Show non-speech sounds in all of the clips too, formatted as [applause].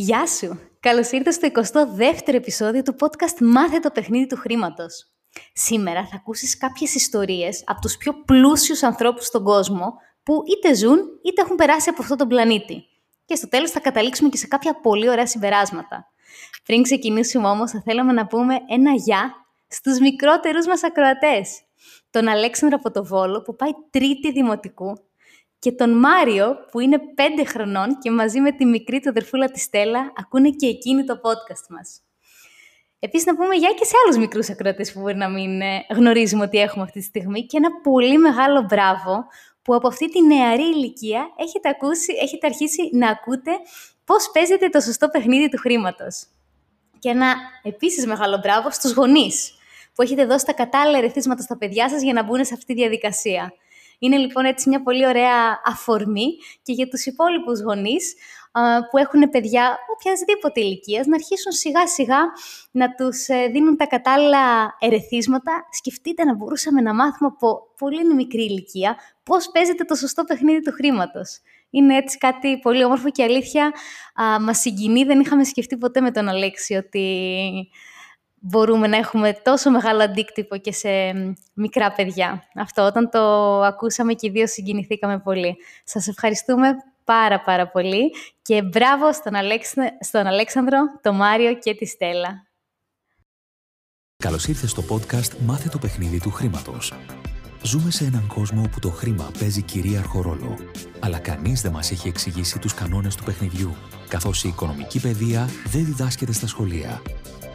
Γεια σου! Καλώς ήρθες στο 22ο επεισόδιο του podcast Μάθε το παιχνίδι του χρήματος. Σήμερα θα ακούσεις κάποιες ιστορίες από τους πιο πλούσιους ανθρώπους στον κόσμο που είτε ζουν είτε έχουν περάσει από αυτόν τον πλανήτη. Και στο τέλος θα καταλήξουμε και σε κάποια πολύ ωραία συμπεράσματα. Πριν ξεκινήσουμε όμως θα θέλαμε να πούμε ένα γεια στους μικρότερους μας ακροατές. Τον Αλέξανδρο από το Βόλο που πάει τρίτη δημοτικού και τον Μάριο που είναι πέντε χρονών και μαζί με τη μικρή του αδερφούλα τη Στέλλα ακούνε και εκείνη το podcast μας. Επίσης να πούμε για και σε άλλους μικρούς ακροατές που μπορεί να μην ε, γνωρίζουμε ότι έχουμε αυτή τη στιγμή και ένα πολύ μεγάλο μπράβο που από αυτή τη νεαρή ηλικία έχετε, ακούσει, έχετε αρχίσει να ακούτε πώς παίζετε το σωστό παιχνίδι του χρήματος. Και ένα επίσης μεγάλο μπράβο στους γονείς που έχετε δώσει τα κατάλληλα ερεθίσματα στα παιδιά σας για να μπουν σε αυτή τη διαδικασία. Είναι λοιπόν έτσι μια πολύ ωραία αφορμή και για τους υπόλοιπους γονείς που έχουν παιδιά οποιασδήποτε ηλικίας να αρχίσουν σιγά σιγά να τους ε, δίνουν τα κατάλληλα ερεθίσματα. Σκεφτείτε να μπορούσαμε να μάθουμε από πολύ μικρή ηλικία πώς παίζεται το σωστό παιχνίδι του χρήματος. Είναι έτσι κάτι πολύ όμορφο και αλήθεια α, μας συγκινεί. Δεν είχαμε σκεφτεί ποτέ με τον Αλέξη ότι μπορούμε να έχουμε τόσο μεγάλο αντίκτυπο και σε μικρά παιδιά. Αυτό όταν το ακούσαμε και οι δύο συγκινηθήκαμε πολύ. Σας ευχαριστούμε πάρα πάρα πολύ και μπράβο στον, στον Αλέξανδρο, τον Μάριο και τη Στέλλα. Καλώς ήρθες στο podcast «Μάθε το παιχνίδι του χρήματος». Ζούμε σε έναν κόσμο όπου το χρήμα παίζει κυρίαρχο ρόλο, αλλά κανείς δεν μας έχει εξηγήσει τους κανόνες του παιχνιδιού, καθώς η οικονομική παιδεία δεν διδάσκεται στα σχολεία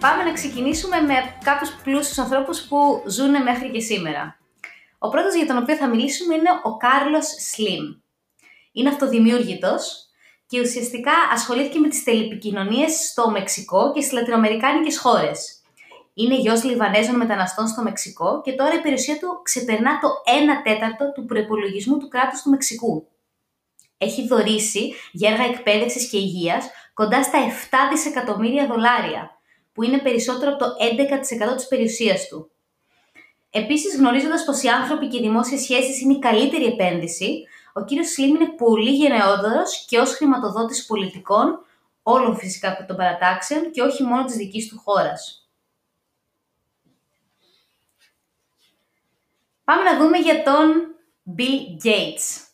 πάμε να ξεκινήσουμε με κάποιους πλούσιους ανθρώπους που ζουν μέχρι και σήμερα. Ο πρώτος για τον οποίο θα μιλήσουμε είναι ο Κάρλος Σλιμ. Είναι αυτοδημιούργητος και ουσιαστικά ασχολήθηκε με τις τελεπικοινωνίες στο Μεξικό και στις λατινοαμερικάνικες χώρες. Είναι γιος Λιβανέζων μεταναστών στο Μεξικό και τώρα η περιουσία του ξεπερνά το 1 τέταρτο του προπολογισμού του κράτους του Μεξικού. Έχει δωρήσει για έργα εκπαίδευσης και υγείας κοντά στα 7 δισεκατομμύρια δολάρια, που είναι περισσότερο από το 11% της περιουσίας του. Επίσης, γνωρίζοντας πως οι άνθρωποι και οι δημόσιες σχέσεις είναι η καλύτερη επένδυση, ο κύριος Σλίμ είναι πολύ γενναιόδωρος και ως χρηματοδότης πολιτικών, όλων φυσικά των παρατάξεων και όχι μόνο της δικής του χώρας. Πάμε να δούμε για τον Bill Gates.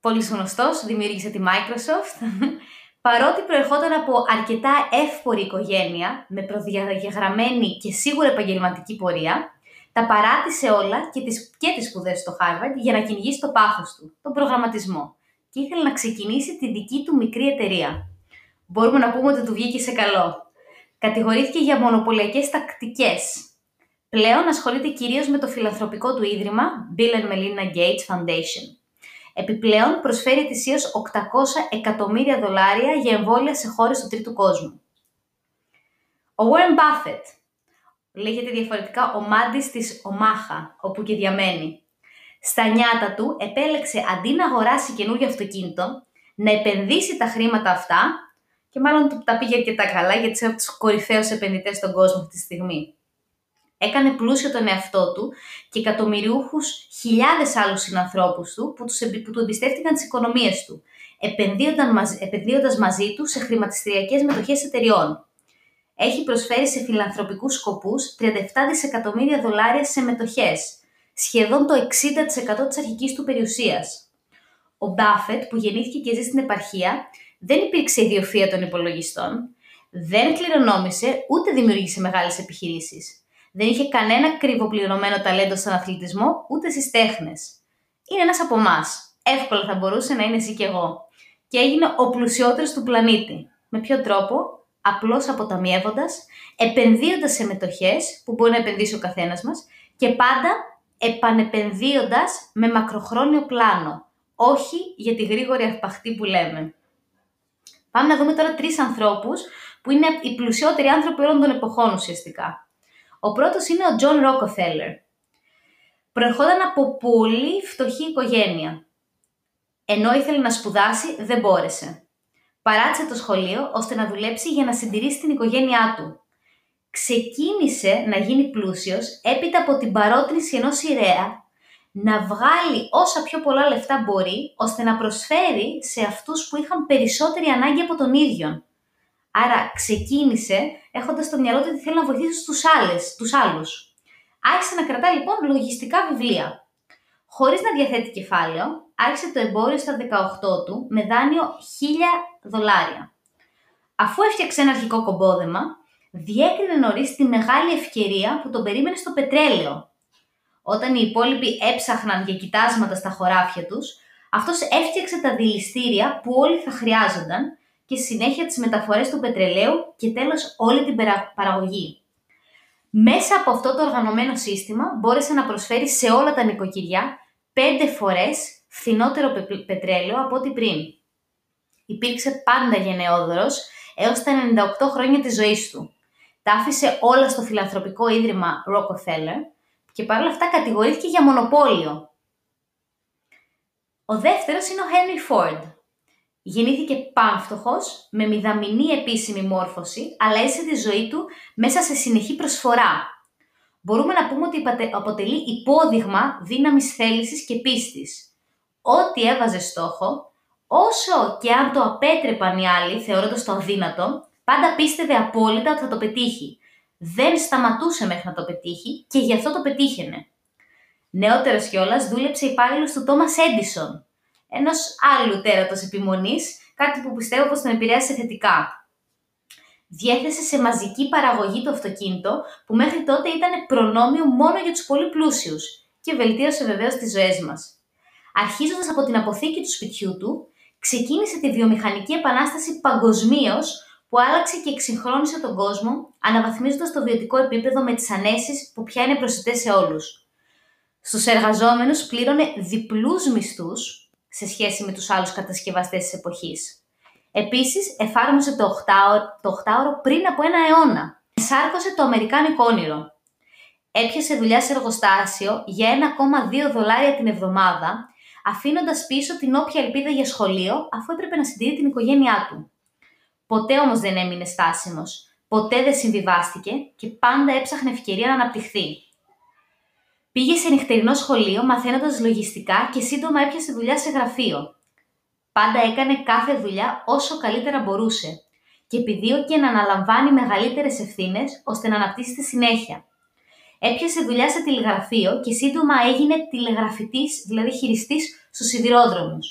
Πολύ γνωστός, δημιούργησε τη Microsoft Παρότι προερχόταν από αρκετά εύπορη οικογένεια, με προδιαγεγραμμένη και σίγουρα επαγγελματική πορεία, τα παράτησε όλα και τις, και τις σπουδές στο Harvard για να κυνηγήσει το πάθος του, τον προγραμματισμό. Και ήθελε να ξεκινήσει τη δική του μικρή εταιρεία. Μπορούμε να πούμε ότι του βγήκε σε καλό. Κατηγορήθηκε για μονοπωλιακές τακτικές. Πλέον ασχολείται κυρίως με το φιλανθρωπικό του ίδρυμα Bill and Melinda Gates Foundation. Επιπλέον, προσφέρει ετησίως 800 εκατομμύρια δολάρια για εμβόλια σε χώρες του τρίτου κόσμου. Ο Warren Buffett λέγεται διαφορετικά ο μάντης της Ομάχα, όπου και διαμένει. Στα νιάτα του επέλεξε αντί να αγοράσει καινούργιο αυτοκίνητο, να επενδύσει τα χρήματα αυτά και μάλλον τα πήγε αρκετά καλά γιατί είναι από τους κορυφαίους επενδυτές στον κόσμο αυτή τη στιγμή. Έκανε πλούσιο τον εαυτό του και εκατομμυριούχους χιλιάδες άλλους συνανθρώπους του που, τους, που του εμπιστεύτηκαν τις οικονομίες του, επενδύοντας μαζί τους σε χρηματιστηριακές μετοχές εταιριών. Έχει προσφέρει σε φιλανθρωπικούς σκοπούς 37 δισεκατομμύρια δολάρια σε μετοχές, σχεδόν το 60% της αρχικής του περιουσίας. Ο Μπάφετ, που γεννήθηκε και ζει στην επαρχία, δεν υπήρξε ιδιοφία των υπολογιστών, δεν κληρονόμησε ούτε δημιούργησε μεγάλες επιχειρήσεις δεν είχε κανένα κρυβοπληρωμένο ταλέντο στον αθλητισμό ούτε στις τέχνες. Είναι ένας από εμάς. Εύκολα θα μπορούσε να είναι εσύ και εγώ. Και έγινε ο πλουσιότερος του πλανήτη. Με ποιο τρόπο; Απλώς αποταμιεύοντας, επενδύοντας σε μετοχές που μπορεί να επενδύσει ο καθένας μας και πάντα επανεπενδύοντας με μακροχρόνιο πλάνο. Όχι για τη γρήγορη αρπαχτή που λέμε. Πάμε να δούμε τώρα τρεις ανθρώπους που είναι οι πλουσιότεροι άνθρωποι όλων των εποχών ουσιαστικά. Ο πρώτος είναι ο Τζον Ροκφέλερ. Προερχόταν από πολύ φτωχή οικογένεια. Ενώ ήθελε να σπουδάσει, δεν μπόρεσε. Παράτησε το σχολείο ώστε να δουλέψει για να συντηρήσει την οικογένειά του. Ξεκίνησε να γίνει πλούσιος έπειτα από την παρότρυνση ενός ιερέα να βγάλει όσα πιο πολλά λεφτά μπορεί, ώστε να προσφέρει σε αυτούς που είχαν περισσότερη ανάγκη από τον ίδιο. Άρα ξεκίνησε έχοντας στο μυαλό του ότι θέλει να βοηθήσει τους, άλλες, τους άλλους. Άρχισε να κρατά λοιπόν λογιστικά βιβλία. Χωρίς να διαθέτει κεφάλαιο, άρχισε το εμπόριο στα 18 του με δάνειο 1000 δολάρια. Αφού έφτιαξε ένα αρχικό κομπόδεμα, διέκρινε νωρίς τη μεγάλη ευκαιρία που τον περίμενε στο πετρέλαιο, όταν οι υπόλοιποι έψαχναν για κοιτάσματα στα χωράφια τους, αυτός έφτιαξε τα δηληστήρια που όλοι θα χρειάζονταν και συνέχεια τις μεταφορές του πετρελαίου και τέλος όλη την παραγωγή. Μέσα από αυτό το οργανωμένο σύστημα μπόρεσε να προσφέρει σε όλα τα νοικοκυριά πέντε φορές φθηνότερο πετρέλαιο από ό,τι πριν. Υπήρξε πάντα γενναιόδωρος έως τα 98 χρόνια της ζωής του. Τα άφησε όλα στο φιλανθρωπικό ίδρυμα Rockefeller και παρόλα αυτά κατηγορήθηκε για μονοπόλιο. Ο δεύτερος είναι ο Henry Ford. Γεννήθηκε πάμφτωχος, με μηδαμινή επίσημη μόρφωση, αλλά έζησε τη ζωή του μέσα σε συνεχή προσφορά. Μπορούμε να πούμε ότι αποτελεί υπόδειγμα δύναμης θέλησης και πίστης. Ό,τι έβαζε στόχο, όσο και αν το απέτρεπαν οι άλλοι θεωρώντας το αδύνατο, πάντα πίστευε απόλυτα ότι θα το πετύχει δεν σταματούσε μέχρι να το πετύχει και γι' αυτό το πετύχαινε. Νεότερος κιόλας δούλεψε υπάλληλος του Τόμα Έντισον, ενός άλλου τέρατος επιμονής, κάτι που πιστεύω πως τον επηρέασε θετικά. Διέθεσε σε μαζική παραγωγή το αυτοκίνητο που μέχρι τότε ήταν προνόμιο μόνο για τους πολύ πλούσιους και βελτίωσε βεβαίως τις ζωές μας. Αρχίζοντας από την αποθήκη του σπιτιού του, ξεκίνησε τη βιομηχανική επανάσταση παγκοσμίως που άλλαξε και εξυγχρόνισε τον κόσμο, αναβαθμίζοντας το βιωτικό επίπεδο με τις ανέσεις που πια είναι προσιτές σε όλους. Στους εργαζόμενους πλήρωνε διπλούς μισθούς σε σχέση με τους άλλους κατασκευαστές της εποχής. Επίσης, εφάρμοσε το 8ωρο, το 8ωρο πριν από ένα αιώνα. Σάρκωσε το Αμερικάνικο όνειρο. Έπιασε δουλειά σε εργοστάσιο για 1,2 δολάρια την εβδομάδα, αφήνοντας πίσω την όποια ελπίδα για σχολείο, αφού έπρεπε να συντηρεί την οικογένειά του. Ποτέ όμως δεν έμεινε στάσιμος, ποτέ δεν συμβιβάστηκε και πάντα έψαχνε ευκαιρία να αναπτυχθεί. Πήγε σε νυχτερινό σχολείο μαθαίνοντας λογιστικά και σύντομα έπιασε δουλειά σε γραφείο. Πάντα έκανε κάθε δουλειά όσο καλύτερα μπορούσε και επιδίωκε να αναλαμβάνει μεγαλύτερες ευθύνες ώστε να αναπτύσσει στη συνέχεια. Έπιασε δουλειά σε τηλεγραφείο και σύντομα έγινε τηλεγραφητής, δηλαδή χειριστής στους σιδηρόδρομους.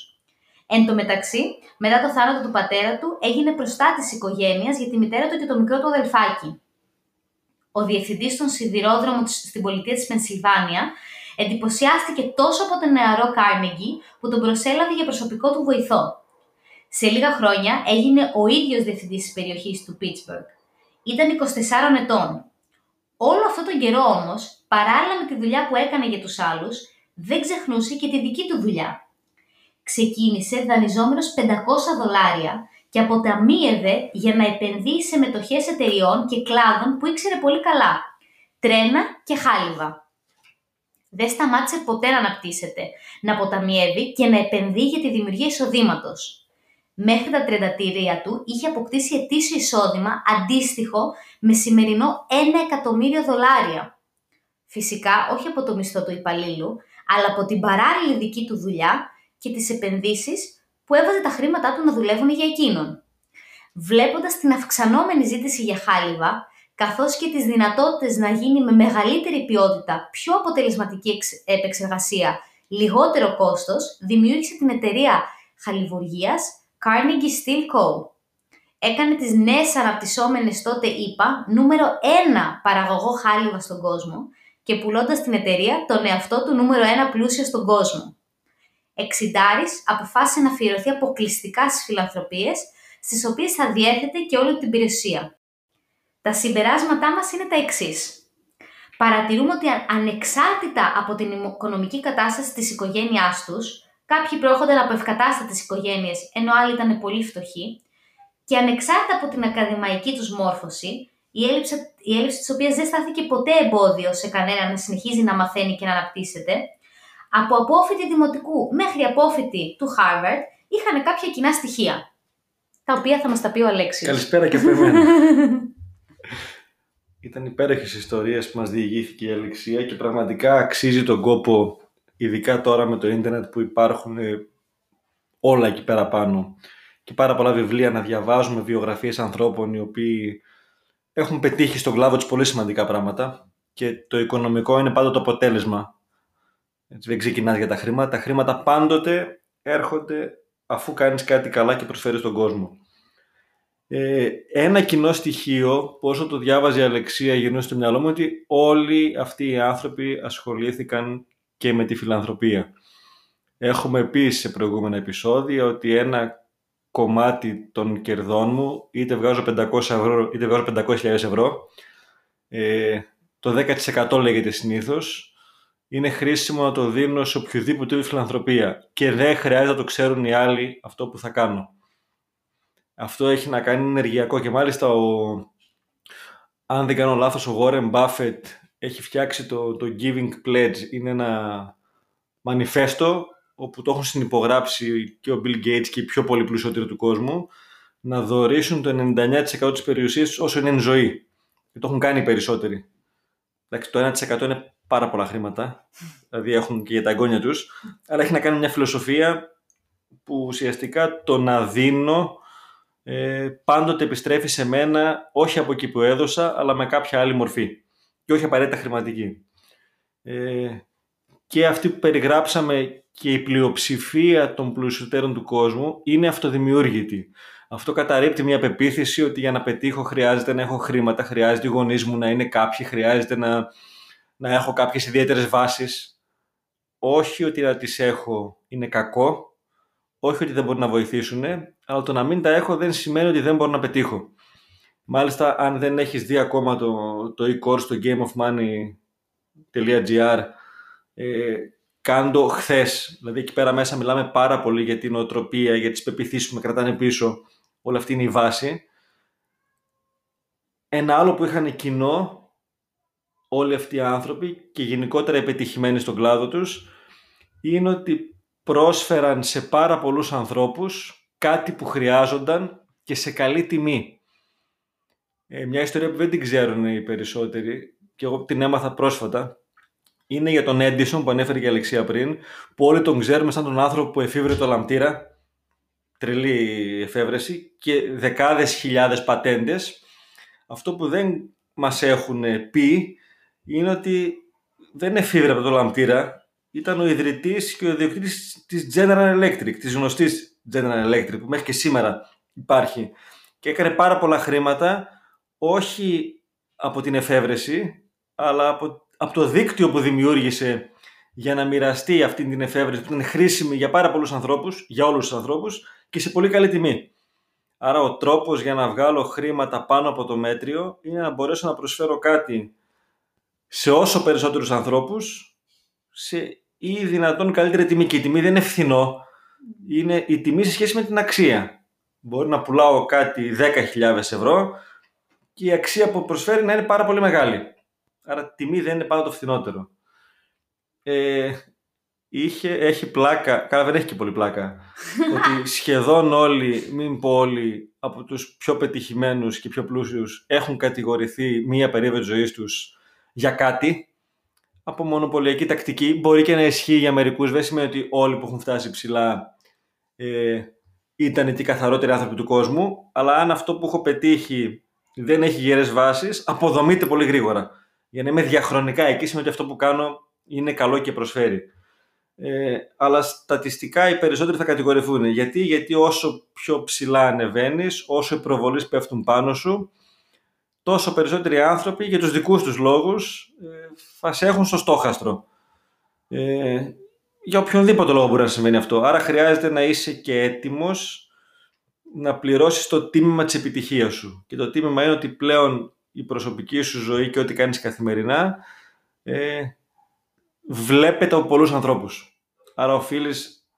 Εν τω μεταξύ, μετά το θάνατο του πατέρα του, έγινε προστάτης οικογένειας για τη μητέρα του και το μικρό του αδελφάκι. Ο διευθυντής των σιδηρόδρομων στην πολιτεία της Πενσιλβάνια εντυπωσιάστηκε τόσο από τον νεαρό Κάρνεγκι που τον προσέλαβε για προσωπικό του βοηθό. Σε λίγα χρόνια έγινε ο ίδιος διευθυντής της περιοχής του Πίτσμπεργκ. Ήταν 24 ετών. Όλο αυτόν τον καιρό όμως, παράλληλα με τη δουλειά που έκανε για τους άλλους, δεν ξεχνούσε και τη δική του δουλειά ξεκίνησε δανειζόμενος 500 δολάρια και αποταμίευε για να επενδύει σε μετοχές εταιριών και κλάδων που ήξερε πολύ καλά. Τρένα και χάλιβα. Δεν σταμάτησε ποτέ να αναπτύσσεται, να αποταμιεύει και να επενδύει για τη δημιουργία εισοδήματος. Μέχρι τα τρεντατήρια του είχε αποκτήσει ετήσιο εισόδημα αντίστοιχο με σημερινό 1 εκατομμύριο δολάρια. Φυσικά όχι από το μισθό του υπαλλήλου, αλλά από την παράλληλη δική του δουλειά και τις επενδύσεις που έβαζε τα χρήματά του να δουλεύουν για εκείνον. Βλέποντας την αυξανόμενη ζήτηση για χάλιβα, καθώς και τις δυνατότητες να γίνει με μεγαλύτερη ποιότητα, πιο αποτελεσματική επεξεργασία, λιγότερο κόστος, δημιούργησε την εταιρεία χαλιβουργίας Carnegie Steel Co. Έκανε τις νέες αναπτυσσόμενες τότε ΙΠΑ νούμερο 1 παραγωγό χάλιβα στον κόσμο και πουλώντας την εταιρεία τον εαυτό του νούμερο 1 πλούσιο στον κόσμο. Εξιντάρης αποφάσισε να αφιερωθεί αποκλειστικά στις φιλανθρωπίες, στις οποίες θα διέθετε και όλη την περιουσία. Τα συμπεράσματά μας είναι τα εξής. Παρατηρούμε ότι ανεξάρτητα από την οικονομική κατάσταση της οικογένειάς τους, κάποιοι προέρχονταν από ευκατάστατες οικογένειες, ενώ άλλοι ήταν πολύ φτωχοί, και ανεξάρτητα από την ακαδημαϊκή τους μόρφωση, η έλλειψη, η έλλειψη της οποίας δεν στάθηκε ποτέ εμπόδιο σε κανένα να συνεχίζει να μαθαίνει και να αναπτύσσεται, από απόφοιτη δημοτικού μέχρι απόφοιτη του Harvard είχαν κάποια κοινά στοιχεία, τα οποία θα μας τα πει ο Αλέξιος. Καλησπέρα και από [laughs] εμένα. Ήταν υπέροχες ιστορίες που μας διηγήθηκε η Αλεξία και πραγματικά αξίζει τον κόπο, ειδικά τώρα με το ίντερνετ που υπάρχουν ε, όλα εκεί πέρα πάνω και πάρα πολλά βιβλία να διαβάζουμε, βιογραφίες ανθρώπων οι οποίοι έχουν πετύχει στον κλάδο τους πολύ σημαντικά πράγματα και το οικονομικό είναι πάντα το αποτέλεσμα. Έτσι, δεν ξεκινάς για τα χρήματα. Τα χρήματα πάντοτε έρχονται αφού κάνεις κάτι καλά και προσφέρεις στον κόσμο. Ε, ένα κοινό στοιχείο που όσο το διάβαζε η Αλεξία γυρνούσε στο μυαλό μου ότι όλοι αυτοί οι άνθρωποι ασχολήθηκαν και με τη φιλανθρωπία. Έχουμε πει σε προηγούμενα επεισόδια ότι ένα κομμάτι των κερδών μου, είτε βγάζω 500 ευρώ, είτε βγάζω 500.000 ευρώ, ε, το 10% λέγεται συνήθως, είναι χρήσιμο να το δίνω σε οποιοδήποτε φιλανθρωπία και δεν χρειάζεται να το ξέρουν οι άλλοι αυτό που θα κάνω. Αυτό έχει να κάνει ενεργειακό και μάλιστα ο, αν δεν κάνω λάθος, ο Warren Buffett έχει φτιάξει το, το Giving Pledge. Είναι ένα μανιφέστο όπου το έχουν συνυπογράψει και ο Bill Gates και οι πιο πολύ πλουσιότεροι του κόσμου να δωρήσουν το 99% της περιουσίας τους όσο είναι εν ζωή. Και το έχουν κάνει οι περισσότεροι. Εντάξει, το 1% είναι πάρα πολλά χρήματα, δηλαδή έχουν και για τα εγγόνια τους, αλλά έχει να κάνει μια φιλοσοφία που ουσιαστικά το να δίνω ε, πάντοτε επιστρέφει σε μένα όχι από εκεί που έδωσα, αλλά με κάποια άλλη μορφή και όχι απαραίτητα χρηματική. Ε, και αυτή που περιγράψαμε και η πλειοψηφία των πλουσιωτέρων του κόσμου είναι αυτοδημιούργητη. Αυτό καταρρύπτει μια πεποίθηση ότι για να πετύχω χρειάζεται να έχω χρήματα, χρειάζεται οι γονείς μου να είναι κάποιοι, χρειάζεται να, να έχω κάποιες ιδιαίτερες βάσεις. Όχι ότι να τις έχω είναι κακό, όχι ότι δεν μπορούν να βοηθήσουν, αλλά το να μην τα έχω δεν σημαίνει ότι δεν μπορώ να πετύχω. Μάλιστα, αν δεν έχεις δει ακόμα το, το e-course στο gameofmoney.gr, ε, κάντο χθες. Δηλαδή, εκεί πέρα μέσα μιλάμε πάρα πολύ για την οτροπία, για τις πεπιθήσεις που με κρατάνε πίσω. Όλη αυτή είναι η βάση. Ένα άλλο που είχαν κοινό όλοι αυτοί οι άνθρωποι και γενικότερα επιτυχημένοι στον κλάδο τους είναι ότι πρόσφεραν σε πάρα πολλούς ανθρώπους κάτι που χρειάζονταν και σε καλή τιμή. Ε, μια ιστορία που δεν την ξέρουν οι περισσότεροι και εγώ την έμαθα πρόσφατα είναι για τον Έντισον που ανέφερε και η Αλεξία πριν που όλοι τον ξέρουμε σαν τον άνθρωπο που εφήβρε το λαμπτήρα τρελή εφεύρεση και δεκάδες χιλιάδες πατέντες αυτό που δεν μας έχουν πει είναι ότι δεν εφήβρε το λαμπτήρα ήταν ο ιδρυτής και ο ιδιοκτήτης της General Electric, της γνωστής General Electric, που μέχρι και σήμερα υπάρχει. Και έκανε πάρα πολλά χρήματα, όχι από την εφεύρεση, αλλά από, από το δίκτυο που δημιούργησε για να μοιραστεί αυτή την εφεύρεση που ήταν χρήσιμη για πάρα πολλούς ανθρώπους, για όλους τους ανθρώπους και σε πολύ καλή τιμή. Άρα ο τρόπος για να βγάλω χρήματα πάνω από το μέτριο είναι να μπορέσω να προσφέρω κάτι σε όσο περισσότερους ανθρώπους σε ή δυνατόν καλύτερη τιμή. Και η τιμή δεν είναι φθηνό. Είναι η τιμή σε σχέση με την αξία. Μπορεί να πουλάω κάτι 10.000 ευρώ και η αξία που προσφέρει να είναι πάρα πολύ μεγάλη. Άρα τιμή δεν είναι πάντα το φθηνότερο. Ε, είχε, έχει πλάκα, καλά δεν έχει και πολύ πλάκα, [laughs] ότι σχεδόν όλοι, μην πω όλοι, από τους πιο πετυχημένους και πιο πλούσιους έχουν κατηγορηθεί μία περίοδο της ζωής τους για κάτι από μονοπωλιακή τακτική. Μπορεί και να ισχύει για μερικούς, δεν σημαίνει ότι όλοι που έχουν φτάσει ψηλά ε, ήταν οι καθαρότεροι άνθρωποι του κόσμου, αλλά αν αυτό που έχω πετύχει δεν έχει γερές βάσεις, αποδομείται πολύ γρήγορα. Για να είμαι διαχρονικά εκεί σημαίνει ότι αυτό που κάνω είναι καλό και προσφέρει. Ε, αλλά στατιστικά οι περισσότεροι θα κατηγορηθούν. Γιατί, Γιατί όσο πιο ψηλά ανεβαίνεις, όσο οι προβολείς πέφτουν πάνω σου, τόσο περισσότεροι άνθρωποι για τους δικούς τους λόγους ε, θα σε έχουν στο στόχαστρο. Ε, για οποιονδήποτε λόγο μπορεί να σημαίνει αυτό. Άρα χρειάζεται να είσαι και έτοιμος να πληρώσεις το τίμημα της επιτυχίας σου. Και το τίμημα είναι ότι πλέον η προσωπική σου ζωή και ό,τι κάνεις καθημερινά ε, βλέπετε από πολλούς ανθρώπους. Άρα οφείλεις,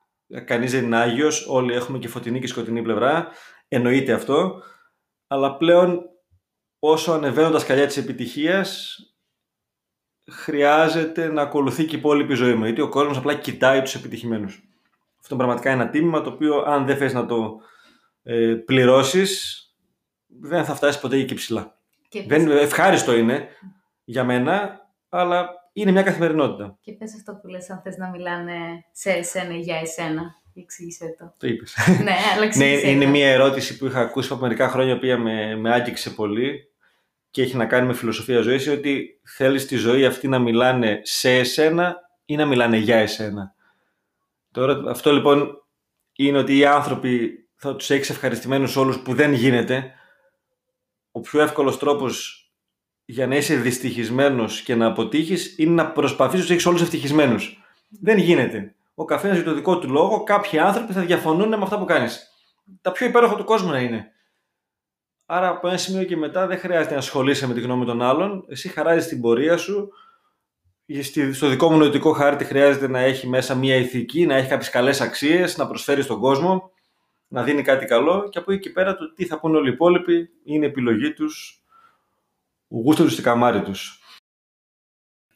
κανείς δεν είναι Άγιος, όλοι έχουμε και φωτεινή και σκοτεινή πλευρά, εννοείται αυτό, αλλά πλέον όσο ανεβαίνουν τα σκαλιά της επιτυχίας, χρειάζεται να ακολουθεί και η υπόλοιπη ζωή μου, γιατί ο κόσμος απλά κοιτάει τους επιτυχημένους. Αυτό είναι πραγματικά ένα τίμημα το οποίο αν δεν θες να το ε, πληρώσεις, δεν θα φτάσεις ποτέ εκεί ψηλά. Και Δεν, ευχάριστο είναι για μένα, αλλά είναι μια καθημερινότητα. Και πες αυτό που λες αν θες να μιλάνε σε εσένα ή για εσένα. Εξήγησέ το. Το είπες. ναι, αλλά ναι, εξήγησέ είναι το. μια ερώτηση που είχα ακούσει από μερικά χρόνια, η οποία με, με άγγιξε πολύ και έχει να κάνει με φιλοσοφία ζωής, είναι ότι θέλεις τη ζωή αυτή να μιλάνε σε εσένα ή να μιλάνε για εσένα. Τώρα, αυτό λοιπόν είναι ότι οι άνθρωποι θα τους έχεις ευχαριστημένους όλους που δεν γίνεται. Ο πιο εύκολος τρόπος για να είσαι δυστυχισμένος και να αποτύχεις είναι να προσπαθήσεις να τους έχεις όλους ευτυχισμένους. Δεν γίνεται. Ο καθένας για το δικό του λόγο, κάποιοι άνθρωποι θα διαφωνούν με αυτά που κάνεις. Τα πιο υπέροχα του κόσμου να είναι. Άρα από ένα σημείο και μετά δεν χρειάζεται να ασχολείσαι με τη γνώμη των άλλων. Εσύ χαράζεις την πορεία σου. Στη- Στο δικό μου νοητικό χάρτη χρειάζεται να έχει μέσα μια ηθική, να έχει κάποιες καλές αξίες, να προσφέρει στον κόσμο, να δίνει κάτι καλό και από εκεί και πέρα το τι θα πούνε όλοι οι υπόλοιποι είναι επιλογή τους, ο γούστος τους στη καμάρι τους.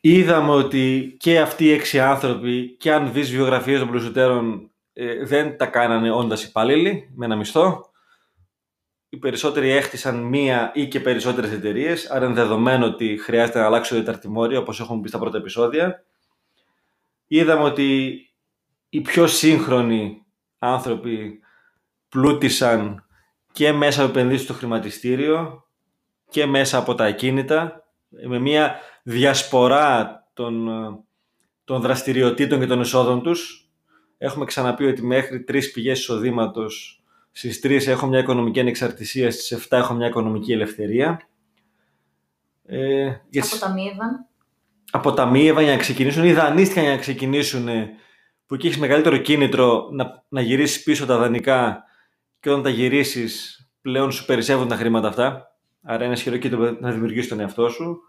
Είδαμε ότι και αυτοί οι έξι άνθρωποι, και αν δεις βιογραφίες των πλουσιωτέρων, ε, δεν τα κάνανε όντας υπαλλήλοι με ένα μισθό. Οι περισσότεροι έχτισαν μία ή και περισσότερες εταιρείες, άρα είναι δεδομένο ότι χρειάζεται να αλλάξω διαταρτημόρια, όπως έχουμε πει στα πρώτα επεισόδια. Είδαμε ότι οι πιο σύγχρονοι άνθρωποι πλούτησαν και μέσα από επενδύσεις στο χρηματιστήριο και μέσα από τα ακίνητα, με μια διασπορά των, ε, των δραστηριοτήτων και των εσόδων τους. Έχουμε ξαναπεί ότι μέχρι τρεις πηγές εισοδήματος, στις τρεις έχω μια οικονομική ανεξαρτησία, στις 7 έχω μια οικονομική ελευθερία. Ε, για τις- Αποταμίευαν. αποταμίευαν για να ξεκινήσουν ή δανείστηκαν για να ξεκινήσουν ε, που εκεί έχεις μεγαλύτερο κίνητρο να, να γυρίσεις πίσω τα δανεικά και όταν τα γυρίσεις πλέον σου περισσεύουν τα χρήματα αυτά. Άρα είναι ισχυρό κίνητρο να δημιουργήσεις τον εαυτό σου.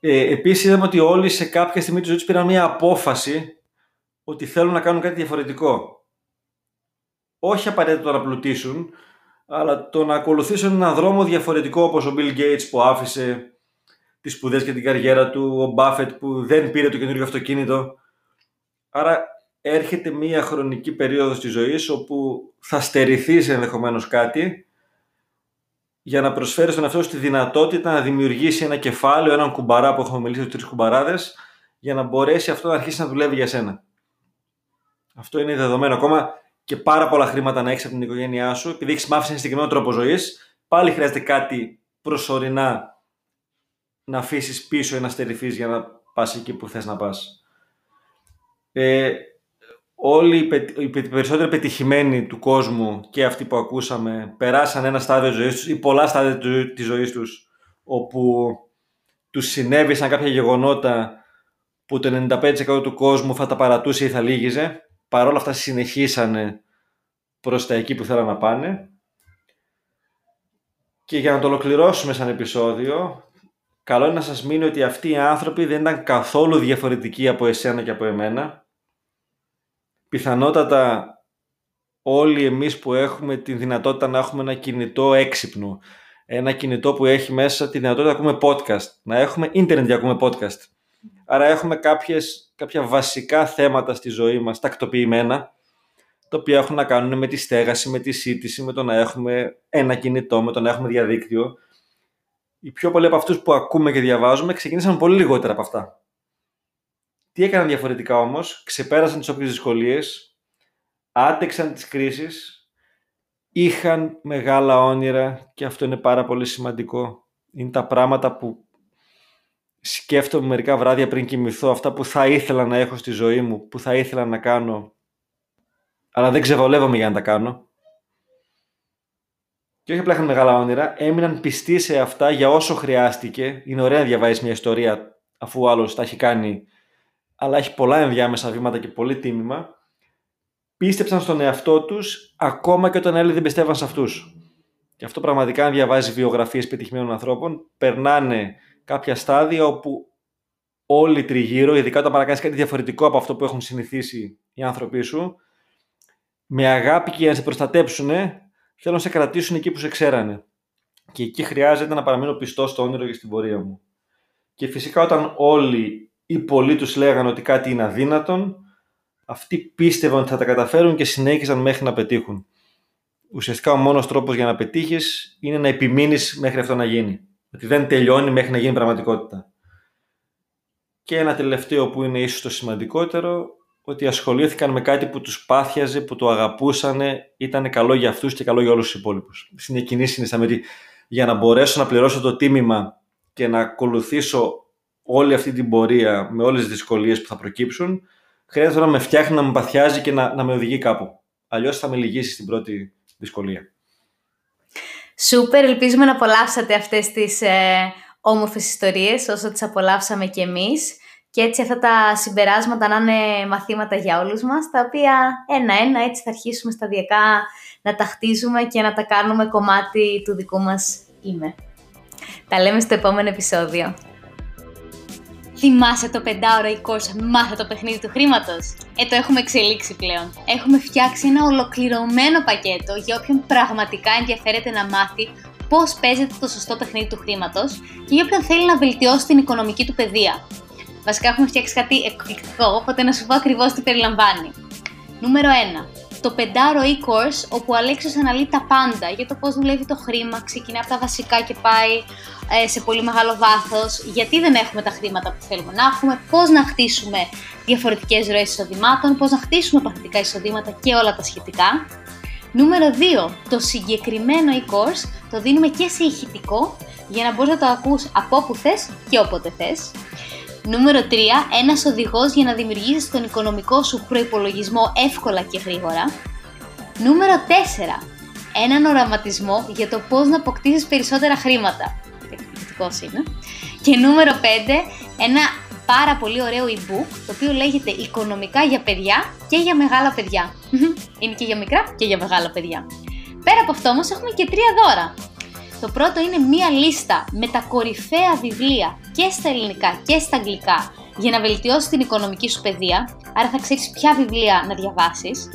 Ε, Επίσης, είδαμε ότι όλοι σε κάποια στιγμή της ζωής του πήραν μια απόφαση ότι θέλουν να κάνουν κάτι διαφορετικό. Όχι απαραίτητα το να πλουτίσουν, αλλά το να ακολουθήσουν έναν δρόμο διαφορετικό όπως ο Bill Gates που άφησε τις σπουδές και την καριέρα του, ο Buffett που δεν πήρε το καινούργιο αυτοκίνητο. Άρα έρχεται μία χρονική περίοδος της ζωής όπου θα στερηθείς ενδεχομένως κάτι για να προσφέρει στον εαυτό σου τη δυνατότητα να δημιουργήσει ένα κεφάλαιο, έναν κουμπαρά που έχουμε μιλήσει, τρεις κουμπαράδες, για να μπορέσει αυτό να αρχίσει να δουλεύει για σένα. Αυτό είναι δεδομένο. Ακόμα και πάρα πολλά χρήματα να έχεις από την οικογένειά σου, επειδή έχεις μάθει ένα συγκεκριμένο τρόπο ζωής, πάλι χρειάζεται κάτι προσωρινά να αφήσεις πίσω ή να στερηθεί για να πας εκεί που θες να πας. Ε, όλοι οι, πε- οι πε- περισσότεροι πετυχημένοι του κόσμου και αυτοί που ακούσαμε περάσαν ένα στάδιο της ζωής τους ή πολλά στάδια του- της ζωής τους όπου τους συνέβησαν κάποια γεγονότα που το 95% του κόσμου θα τα παρατούσε ή θα λύγιζε. Παρ' όλα αυτά συνεχίσανε προς τα εκεί που θέλαν να πάνε. Και για να το ολοκληρώσουμε σαν επεισόδιο, καλό είναι να σας μείνει ότι αυτοί οι άνθρωποι δεν ήταν καθόλου διαφορετικοί από εσένα και από εμένα πιθανότατα όλοι εμείς που έχουμε τη δυνατότητα να έχουμε ένα κινητό έξυπνο, ένα κινητό που έχει μέσα τη δυνατότητα να ακούμε podcast, να έχουμε ίντερνετ για να ακούμε podcast. Άρα έχουμε κάποιες, κάποια βασικά θέματα στη ζωή μας τακτοποιημένα, τα οποία έχουν να κάνουν με τη στέγαση, με τη σύντηση, με το να έχουμε ένα κινητό, με το να έχουμε διαδίκτυο. Οι πιο πολλοί από αυτούς που ακούμε και διαβάζουμε ξεκίνησαν πολύ λιγότερα από αυτά. Τι έκαναν διαφορετικά όμως, ξεπέρασαν τις όποιες δυσκολίες, άντεξαν τις κρίσεις, είχαν μεγάλα όνειρα και αυτό είναι πάρα πολύ σημαντικό. Είναι τα πράγματα που σκέφτομαι μερικά βράδια πριν κοιμηθώ, αυτά που θα ήθελα να έχω στη ζωή μου, που θα ήθελα να κάνω, αλλά δεν ξεβολεύομαι για να τα κάνω. Και όχι απλά είχαν μεγάλα όνειρα, έμειναν πιστοί σε αυτά για όσο χρειάστηκε. Είναι ωραία να διαβάζεις μια ιστορία αφού ο άλλος τα έχει κάνει αλλά έχει πολλά ενδιάμεσα βήματα και πολύ τίμημα, πίστεψαν στον εαυτό τους ακόμα και όταν άλλοι δεν πιστεύαν σε αυτούς. Και αυτό πραγματικά αν διαβάζεις βιογραφίες πετυχημένων ανθρώπων, περνάνε κάποια στάδια όπου όλοι τριγύρω, ειδικά όταν παρακάνεις κάτι διαφορετικό από αυτό που έχουν συνηθίσει οι άνθρωποι σου, με αγάπη και για να σε προστατέψουν, Θέλω να σε κρατήσουν εκεί που σε ξέρανε. Και εκεί χρειάζεται να παραμείνω πιστός στο όνειρο και στην πορεία μου. Και φυσικά όταν όλοι οι πολλοί τους λέγανε ότι κάτι είναι αδύνατον, αυτοί πίστευαν ότι θα τα καταφέρουν και συνέχιζαν μέχρι να πετύχουν. Ουσιαστικά ο μόνος τρόπος για να πετύχεις είναι να επιμείνεις μέχρι αυτό να γίνει. Ότι δεν τελειώνει μέχρι να γίνει πραγματικότητα. Και ένα τελευταίο που είναι ίσως το σημαντικότερο, ότι ασχολήθηκαν με κάτι που τους πάθιαζε, που το αγαπούσαν, ήταν καλό για αυτούς και καλό για όλους τους υπόλοιπους. Στην κοινή συνισταμένη για να μπορέσω να πληρώσω το τίμημα και να ακολουθήσω όλη αυτή την πορεία με όλες τις δυσκολίες που θα προκύψουν, χρειάζεται να με φτιάχνει, να με παθιάζει και να, να με οδηγεί κάπου. Αλλιώς θα με λυγίσει στην πρώτη δυσκολία. Σούπερ, ελπίζουμε να απολαύσατε αυτές τις ε, όμορφες ιστορίες όσο τις απολαύσαμε κι εμείς και έτσι αυτά τα συμπεράσματα να είναι μαθήματα για όλους μας, τα οποία ένα-ένα έτσι θα αρχίσουμε σταδιακά να τα χτίζουμε και να τα κάνουμε κομμάτι του δικού μας είμαι. Τα λέμε στο επόμενο επεισόδιο. Θυμάσαι το πεντάωρο ή course Μάθε το παιχνίδι του χρήματος. Ε, το έχουμε εξελίξει πλέον. Έχουμε φτιάξει ένα ολοκληρωμένο πακέτο για όποιον πραγματικά ενδιαφέρεται να μάθει πώς παίζεται το σωστό παιχνίδι του χρήματος και για όποιον θέλει να βελτιώσει την οικονομική του παιδεία. Βασικά έχουμε φτιάξει κάτι εκπληκτικό, οπότε να σου πω ακριβώς τι περιλαμβάνει. Νούμερο 1 το πεντάρο e-course όπου ο Αλέξης αναλύει τα πάντα για το πώς δουλεύει το χρήμα, ξεκινά από τα βασικά και πάει ε, σε πολύ μεγάλο βάθος, γιατί δεν έχουμε τα χρήματα που θέλουμε να έχουμε, πώς να χτίσουμε διαφορετικές ροές εισοδημάτων, πώς να χτίσουμε παθητικά εισοδήματα και όλα τα σχετικά. Νούμερο 2. Το συγκεκριμένο e-course το δίνουμε και σε ηχητικό για να μπορείς να το ακούς από όπου θες και όποτε θες. Νούμερο 3. Ένας οδηγός για να δημιουργήσεις τον οικονομικό σου προϋπολογισμό εύκολα και γρήγορα. Νούμερο 4. Έναν οραματισμό για το πώς να αποκτήσεις περισσότερα χρήματα. Εκπληκτικός είναι. Και νούμερο 5. Ένα πάρα πολύ ωραίο e-book, το οποίο λέγεται «Οικονομικά για παιδιά και για μεγάλα παιδιά». Είναι και για μικρά και για μεγάλα παιδιά. Πέρα από αυτό όμως έχουμε και τρία δώρα. Το πρώτο είναι μία λίστα με τα κορυφαία βιβλία και στα ελληνικά και στα αγγλικά για να βελτιώσεις την οικονομική σου παιδεία, άρα θα ξέρεις ποια βιβλία να διαβάσεις.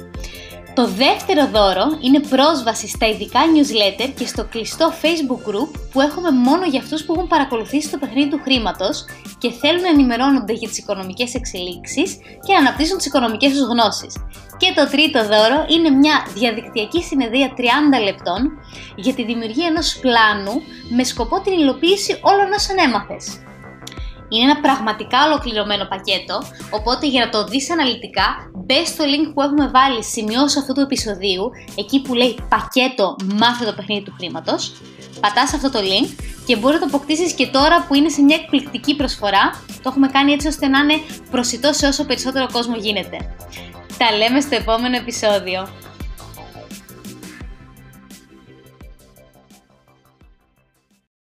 Το δεύτερο δώρο είναι πρόσβαση στα ειδικά newsletter και στο κλειστό facebook group που έχουμε μόνο για αυτούς που έχουν παρακολουθήσει το παιχνίδι του χρήματος και θέλουν να ενημερώνονται για τις οικονομικές εξελίξεις και να αναπτύσσουν τις οικονομικές τους γνώσεις. Και το τρίτο δώρο είναι μια διαδικτυακή συνεδρία 30 λεπτών για τη δημιουργία ενός πλάνου με σκοπό την υλοποίηση όλων όσων έμαθες. Είναι ένα πραγματικά ολοκληρωμένο πακέτο, οπότε για να το δεις αναλυτικά, μπες στο link που έχουμε βάλει σημειώσει αυτού του επεισοδίου, εκεί που λέει πακέτο μάθε το παιχνίδι του χρήματος, πατάς αυτό το link και μπορείς να το αποκτήσεις και τώρα που είναι σε μια εκπληκτική προσφορά. Το έχουμε κάνει έτσι ώστε να είναι προσιτός σε όσο περισσότερο κόσμο γίνεται. Τα λέμε στο επόμενο επεισόδιο.